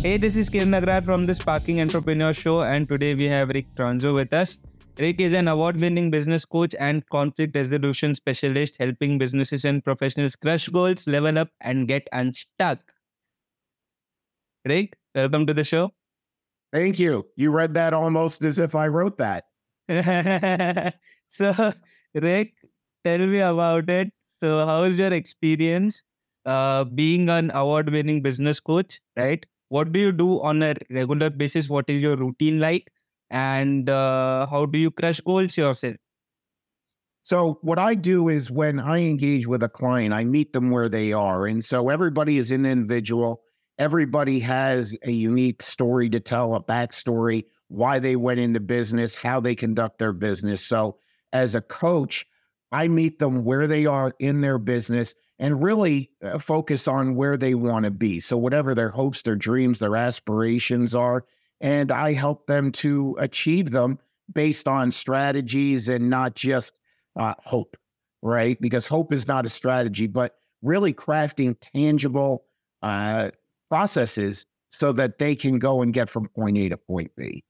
Hey, this is Kiran Nagrar from the Sparking Entrepreneur Show, and today we have Rick Franzo with us. Rick is an award winning business coach and conflict resolution specialist, helping businesses and professionals crush goals, level up, and get unstuck. Rick, welcome to the show. Thank you. You read that almost as if I wrote that. so, Rick, tell me about it. So, how is your experience uh, being an award winning business coach, right? What do you do on a regular basis? What is your routine like? And uh, how do you crush goals yourself? So what i do is when i engage with a client i meet them where they are. And so everybody is an individual. Everybody has a unique story to tell a backstory why they went into business how they conduct their business. So as a coach i meet them where they are in their business and really uh, focus on where they want to be. So, whatever their hopes, their dreams, their aspirations are, and I help them to achieve them based on strategies and not just uh, hope, right? Because hope is not a strategy, but really crafting tangible uh, processes so that they can go and get from point A to point B.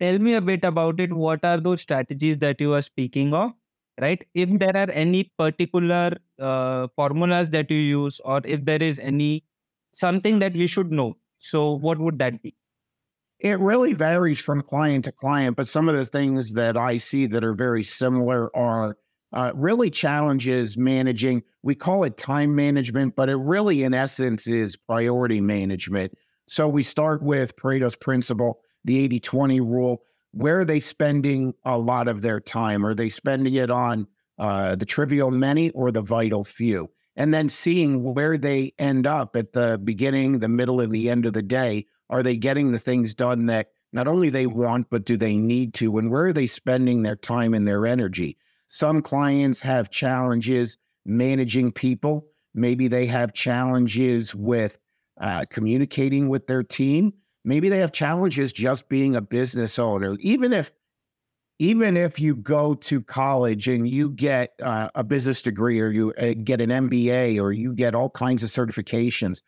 Tell me a bit about it. What are those strategies that you are speaking of? right if there are any particular uh, formulas that you use or if there is any something that we should know. So what would that be? It really varies from client to client but some of the things that i see that are very similar are uh, really challenges managing. We call it time management but it really in essence is priority management. So we start with pareto's principle the 80-20 rule where are they spending a lot of their time? Are they spending it on uh, the trivial many or the vital few? And then seeing where they end up at the beginning, the middle, and the end of the day. Are they getting the things done that not only they want, but do they need to? And where are they spending their time and their energy? Some clients have challenges managing people. Maybe they have challenges with uh, communicating with their team maybe they have challenges just being a business owner even if even if you go to college and you get uh, a business degree or you uh, get an MBA or you get all kinds of certifications,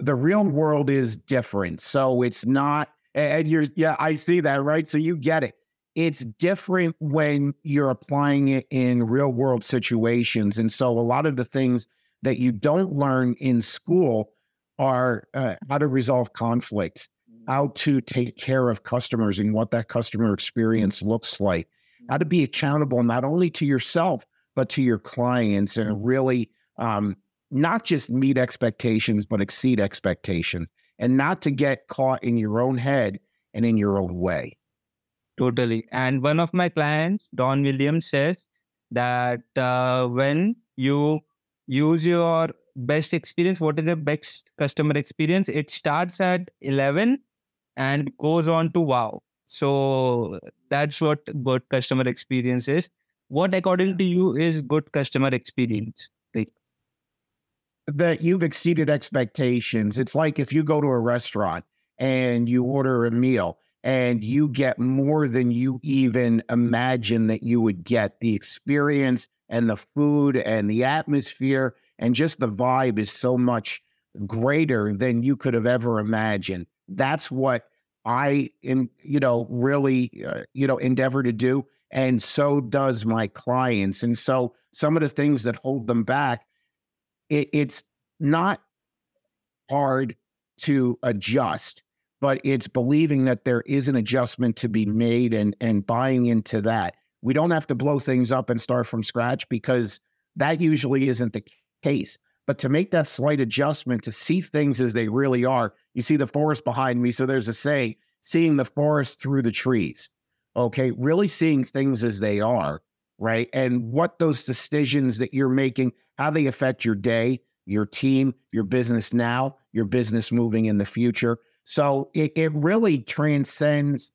the real world is different. So it's not, and you're, yeah, I see that, right? So you get it. It's different when you're applying it in real world situations. And so a lot of the things that you don't learn in school are uh, how to resolve conflicts how to take care of customers and what that customer experience looks like, how to be accountable not only to yourself, but to your clients and really um, not just meet expectations, but exceed expectations and not to get caught in your own head and in your own way. Totally. And one of my clients, Don Williams, says that uh, when you use your best experience, what is the best customer experience? It starts at 11 and goes on to wow. So that's what good customer experience is. What, according to you, is good customer experience? Like, that you've exceeded expectations. It's like if you go to a restaurant and you order a meal and you get more than you even imagine that you would get. The experience and the food and the atmosphere and just the vibe is so much greater than you could have ever imagined that's what I am, you know, really, uh, you know, endeavor to do. And so does my clients. And so some of the things that hold them back, it, it's not hard to adjust, but it's believing that there is an adjustment to be made and and buying into that. We don't have to blow things up and start from scratch because that usually isn't the case. But to make that slight adjustment to see things as they really are, you see the forest behind me. So there's a say, seeing the forest through the trees. Okay. Really seeing things as they are, right? And what those decisions that you're making, how they affect your day, your team, your business now, your business moving in the future. So it, it really transcends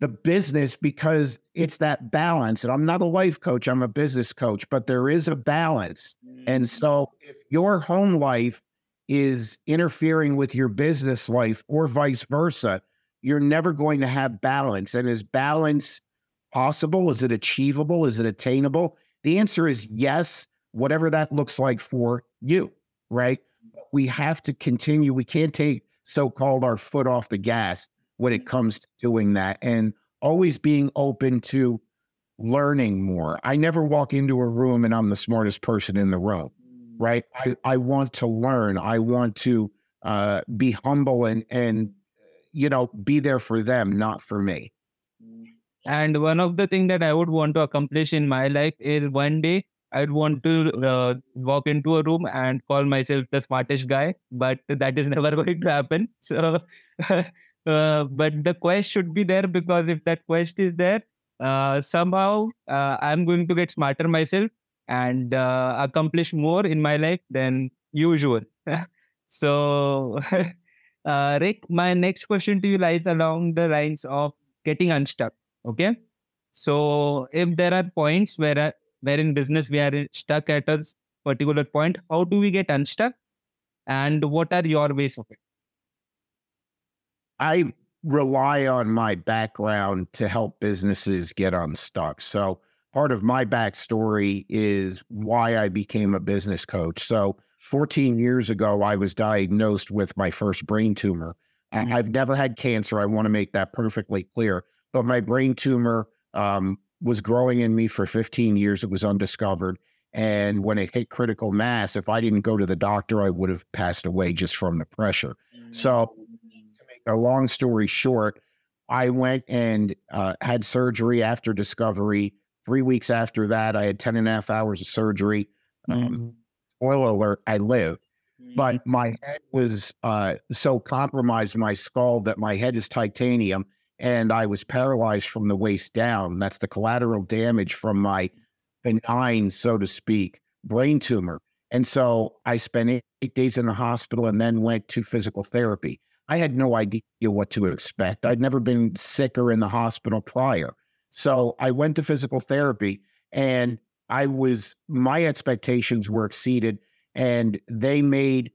the business because it's that balance. And I'm not a life coach, I'm a business coach, but there is a balance. And mm. so if your home life is interfering with your business life or vice versa, you're never going to have balance. And is balance possible? Is it achievable? Is it attainable? The answer is yes, whatever that looks like for you, right? We have to continue. We can't take so-called our foot off the gas when it comes to doing that and always being open to learning more. I never walk into a room and I'm the smartest person in the room, right? I, I want to learn. I want to uh, be humble and and you know be there for them, not for me. And one of the things that I would want to accomplish in my life is one day I'd want to uh, walk into a room and call myself the smartest guy, but that is never going to happen. So, uh, but the quest should be there because if that quest is there, uh, somehow uh, I'm going to get smarter myself and uh, accomplish more in my life than usual. so, uh, Rick, my next question to you lies along the lines of getting unstuck. Okay. So, if there are points where where in business we are stuck at a particular point, how do we get unstuck? And what are your ways of it? I rely on my background to help businesses get unstuck. So, part of my backstory is why I became a business coach. So, 14 years ago, I was diagnosed with my first brain tumor. Mm-hmm. I've never had cancer. I want to make that perfectly clear. But my brain tumor um, was growing in me for 15 years. It was undiscovered. And when it hit critical mass, if I didn't go to the doctor, I would have passed away just from the pressure. Mm-hmm. So, a long story short, I went and uh, had surgery after discovery. Three weeks after that, I had 10 and a half hours of surgery. Um, mm-hmm. spoiler alert, I lived. But mm-hmm. my head was uh, so compromised, my skull, that my head is titanium and I was paralyzed from the waist down. That's the collateral damage from my benign, so to speak, brain tumor. And so I spent eight, eight days in the hospital and then went to physical therapy. I had no idea what to expect. I'd never been sick or in the hospital prior. So I went to physical therapy and I was, my expectations were exceeded and they made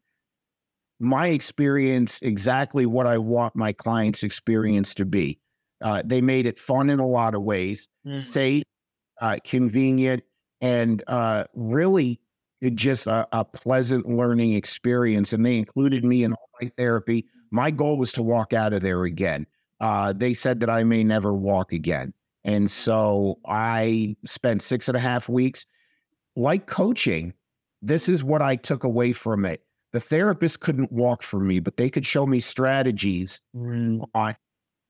my experience exactly what I want my clients' experience to be. Uh, they made it fun in a lot of ways, mm-hmm. safe, uh, convenient, and uh, really just a, a, pleasant learning experience. And they included me in all my therapy. My goal was to walk out of there again. Uh, they said that I may never walk again. And so I spent six and a half weeks. Like coaching, this is what I took away from it the therapist couldn't walk for me, but they could show me strategies mm. on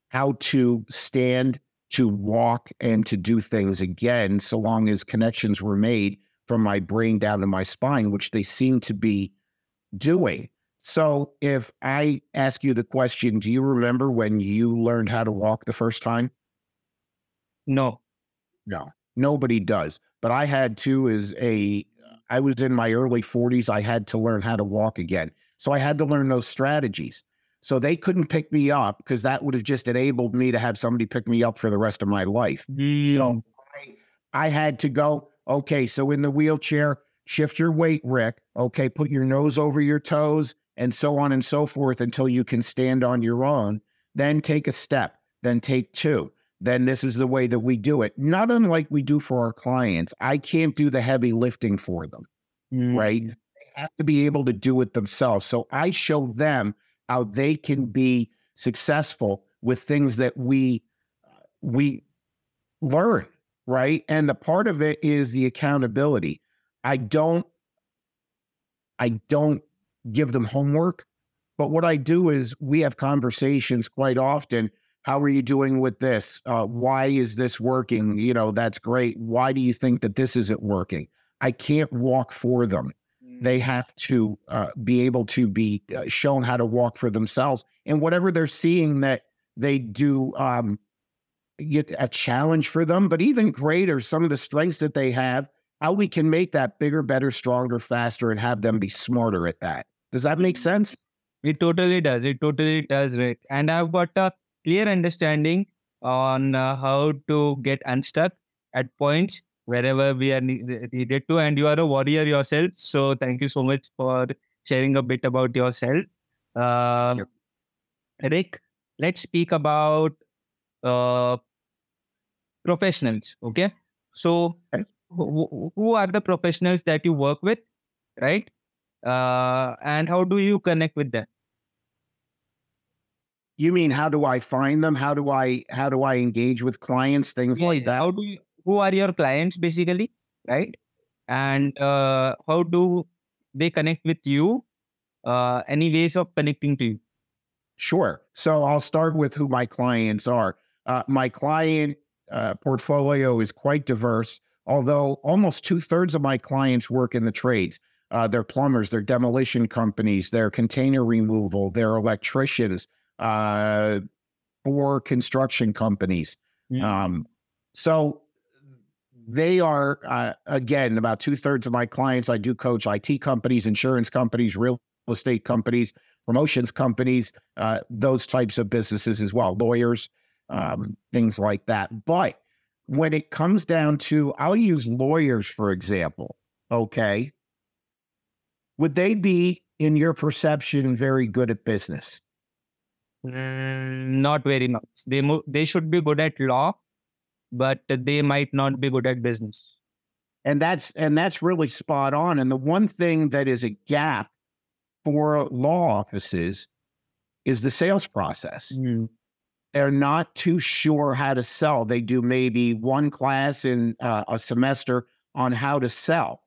how to stand, to walk, and to do things again, so long as connections were made from my brain down to my spine, which they seem to be doing. So, if I ask you the question, do you remember when you learned how to walk the first time? No. No, nobody does. But I had to as a I was in my early 40s. I had to learn how to walk again. So I had to learn those strategies. So they couldn't pick me up because that would have just enabled me to have somebody pick me up for the rest of my life. Mm. So I, I had to go, okay, so in the wheelchair, shift your weight, Rick. Okay, put your nose over your toes and so on and so forth until you can stand on your own. Then take a step, then take two then this is the way that we do it. Not unlike we do for our clients. I can't do the heavy lifting for them, mm. right? They have to be able to do it themselves. So I show them how they can be successful with things that we we learn, right? And the part of it is the accountability. I don't I don't give them homework, but what I do is we have conversations quite often how are you doing with this? Uh, why is this working? You know, that's great. Why do you think that this isn't working? I can't walk for them. They mm. have to uh, be able to be uh, shown how to walk for themselves. And whatever they're seeing that they do um, get a challenge for them, but even greater, some of the strengths that they have, how we can make that bigger, better, stronger, faster, and have them be smarter at that. Does that make sense? It totally does. It totally does, Rick. And I've got a clear understanding on uh, how to get unstuck at points wherever we are needed to. And you are a warrior yourself. So thank you so much for sharing a bit about yourself. Uh, yep. Rick, let's speak about uh, professionals. Okay. So, who, who are the professionals that you work with, right? Uh, and how do you connect with them? You mean how do I find them? How do I how do I engage with clients? Things Yeah, like that. How do you, who are your clients basically, right? And uh, how do they connect with you? Uh, any ways of connecting to you? Sure. So I'll start with who my clients are. Uh, my client uh, portfolio is quite diverse, although almost two thirds of my clients work in the trades. Uh, they're plumbers, they're demolition companies, they're container removal, they're electricians, uh, or construction companies. Mm. Um, so they are, uh, again, about two thirds of my clients. I do coach IT companies, insurance companies, real estate companies, promotions companies, uh, those types of businesses as well, lawyers, um, things like that. But when it comes down to, I'll use lawyers for example. Okay. Would they be, in your perception, very good at business? Mm, not very much. They mo- they should be good at law, but they might not be good at business. and that's and that's really spot on and the one thing that is a gap for law offices is the sales process Mm. they're not too sure how to sell they do maybe one class in uh, a semester on how to sell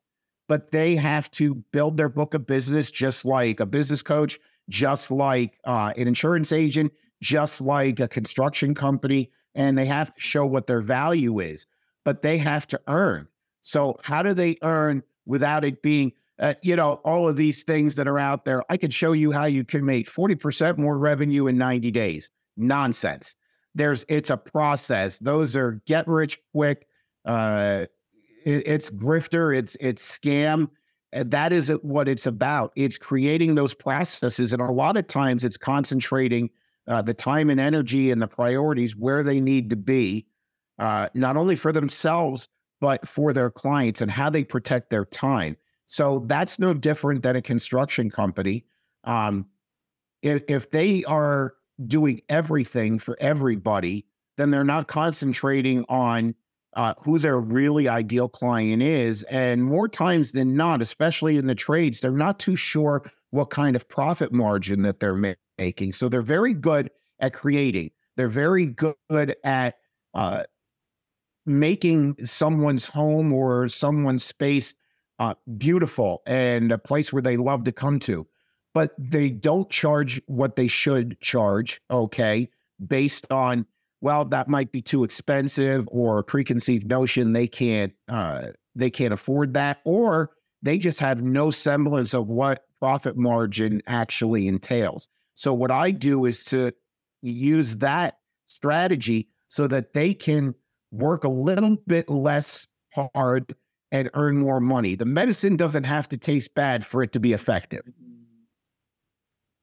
but they have to build their book of business just like a business coach just like uh, an insurance agent just like a construction company and they have to show what their value is but they have to earn so how do they earn without it being, uh, you know, all of these things that are out there? I could show you how you can make 40% more revenue in 90 days. Nonsense. There's, it's a process. Those are get rich quick. Uh, it- it's grifter. It's, it's scam. And that is what it's about. It's creating those processes. And a lot of times it's concentrating uh, the time and energy and the priorities where they need to be, uh, not only for themselves, but for their clients and how they protect their time. So that's no different than a construction company. Um, if, if they are doing everything for everybody, then they're not concentrating on uh, who their really ideal client is. And more times than not, especially in the trades, they're not too sure what kind of profit margin that they're ma- making. So they're very good at creating. They're very good at uh, making someone's home or someone's space uh, beautiful and a place where they love to come to. But they don't charge what they should charge, okay, based on, well, that might be too expensive or a preconceived notion they can't uh, they can't afford that, or they just have no semblance of what profit margin actually entails. So what I do is to use that strategy so that they can work a little bit less hard and earn more money. The medicine doesn't have to taste bad for it to be effective.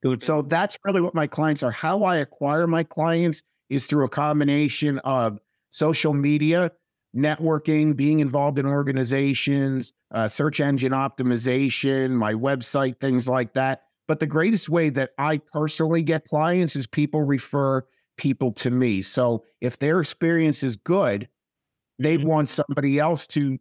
Good. So that's really what my clients are. How I acquire my clients is through a combination of social media, networking, being involved in organizations, uh, search engine optimization, my website, things like that. But the greatest way that I personally get clients is people refer people to me. So if their experience is good, they Mhm. want somebody else to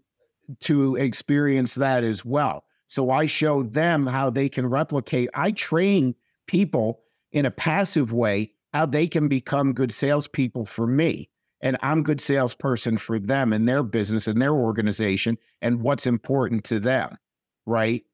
to experience that as well. So I show them how they can replicate. I train people in a passive way how they can become good salespeople for me. And I'm good salesperson for them and their business and their organization and what's important to them. Right.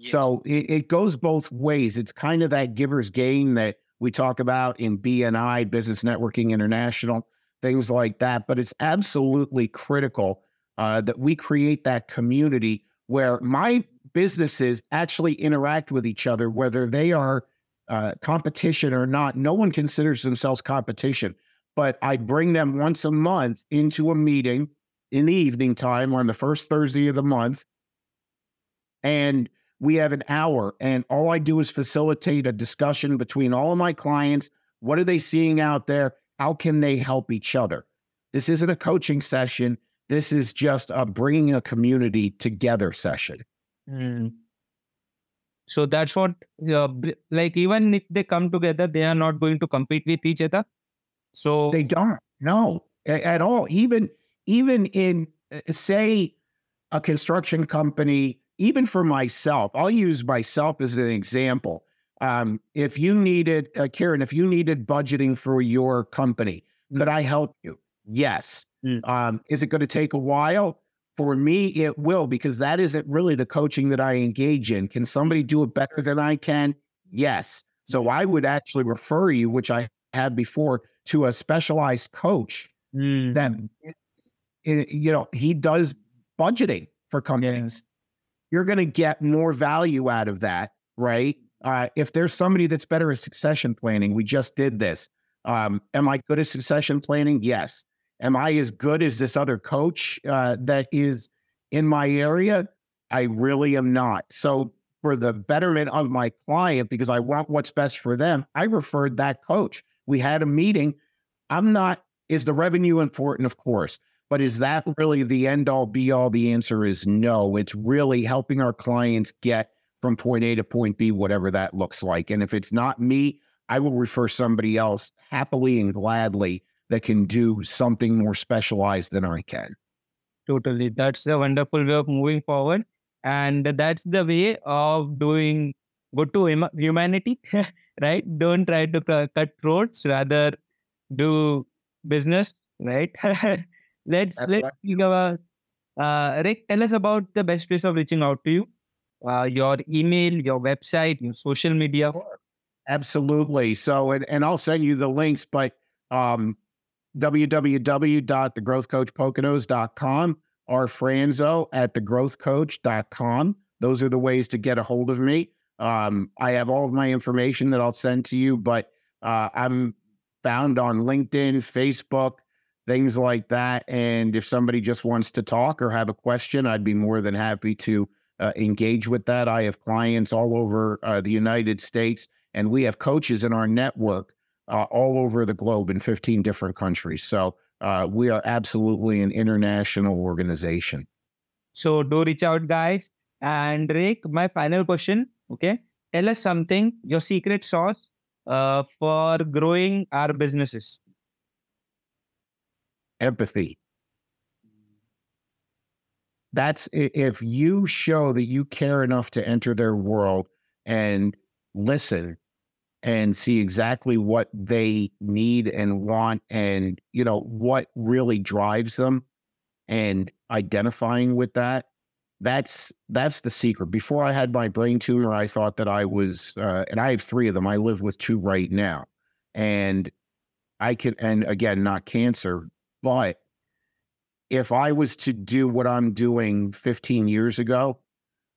So it, it goes both ways. It's kind of that giver's gain that we talk about in BNI, Business Networking International, things like that. But it's absolutely critical uh, that we create that community where my businesses actually interact with each other, whether they are uh, competition or not. No one considers themselves competition, but I bring them once a month into a meeting in the evening time on the first Thursday of the month. And we have an hour, and all I do is facilitate a discussion between all of my clients. What are they seeing out there? How can they help each other? This isn't a coaching session. This is just a bringing a community together session. Mm. So that's what, uh, like, even if they come together, they are not going to compete with each other. So, They don't. No, at all. Even even in uh, say a construction company, even for myself, I'll use myself as an example. Um, if you needed, uh, Karen, if you needed budgeting for your company, could I help you? Yes. Mm. Um, is it going to take a while? For me, it will because that isn't really the coaching that I engage in. Can somebody do it better than I can? Yes. So I would actually refer you, which I had before, to a specialized coach Mm. that, is- you know, he does budgeting for companies. You're going to get more value out of that, right? Uh, if there's somebody that's better at succession planning, we just did this. Um, am I good at succession planning? Yes. Am I as good as this other coach uh, that is in my area? I really am not. So, for the betterment of my client, because I want what's best for them, I referred that coach. We had a meeting. I'm not, is the revenue important? Of course. But is that really the end all be all? The answer is no. It's really helping our clients get from point A to point B, whatever that looks like. And if it's not me, I will refer somebody else happily and gladly that can do something more specialized than I can. Totally. That's a wonderful way of moving forward. And that's the way of doing good to humanity, right? Don't try to cut throats, rather do business, right? let's That's let's right. think about uh Rick, tell us about the best ways of reaching out to you. Uh, your email, your website, your social media. Absolutely. So, and, and I'll send you the links, but um, www.thegrowthcoachpoconos.com or Franzo at thegrowthcoach.com. Those are the ways to get a hold of me. Um, I have all of my information that I'll send to you, but uh, I'm found on LinkedIn, Facebook, things like that. And if somebody just wants to talk or have a question, I'd be more than happy to uh, engage with that. I have clients all over uh, the United States, and we have coaches in our network uh, all over the globe in 15 different countries. So uh, we are absolutely an international organization. So do reach out, guys. And Rick, my final question. Okay, tell us something. Your secret sauce uh, for growing our businesses. Empathy. That's if you show that you care enough to enter their world and listen and see exactly what they need and want and you know what really drives them and identifying with that that's that's the secret. Before i had my brain tumor i thought that i was uh, and i have three of them i live with two right now and i can and again not cancer but if i was to do what i'm doing 15 years ago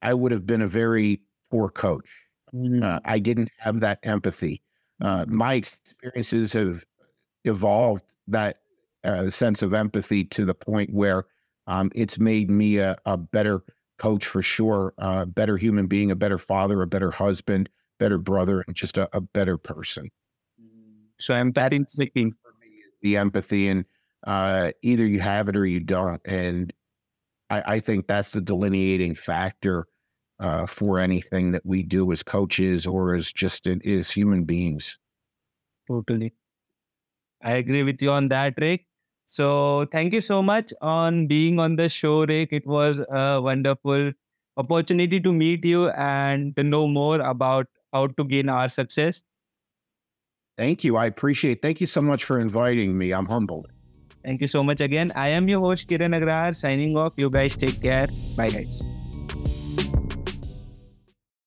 i would have been a very poor coach uh, I didn't have that empathy. Uh, my experiences have evolved that uh, sense of empathy to the point where um, it's made me a, a better coach for sure, a better human being, a better father, a better husband, better brother, and just a, a better person. So empathy That's- speaking. For me, is the empathy, and uh, either you have it or you don't. And I, I think that's the delineating factor uh, for anything that we do as coaches or as just as human beings. Totally. I agree with you on that, Rick. So thank you so much on being on the show, Rick. It was a wonderful opportunity to meet you and to know more about how to gain our success. Thank you. I appreciate. Thank you so much for inviting me. I'm humbled. Thank you so much again. I am your host, Kiran Agrar, signing off. You guys take care. Bye, guys.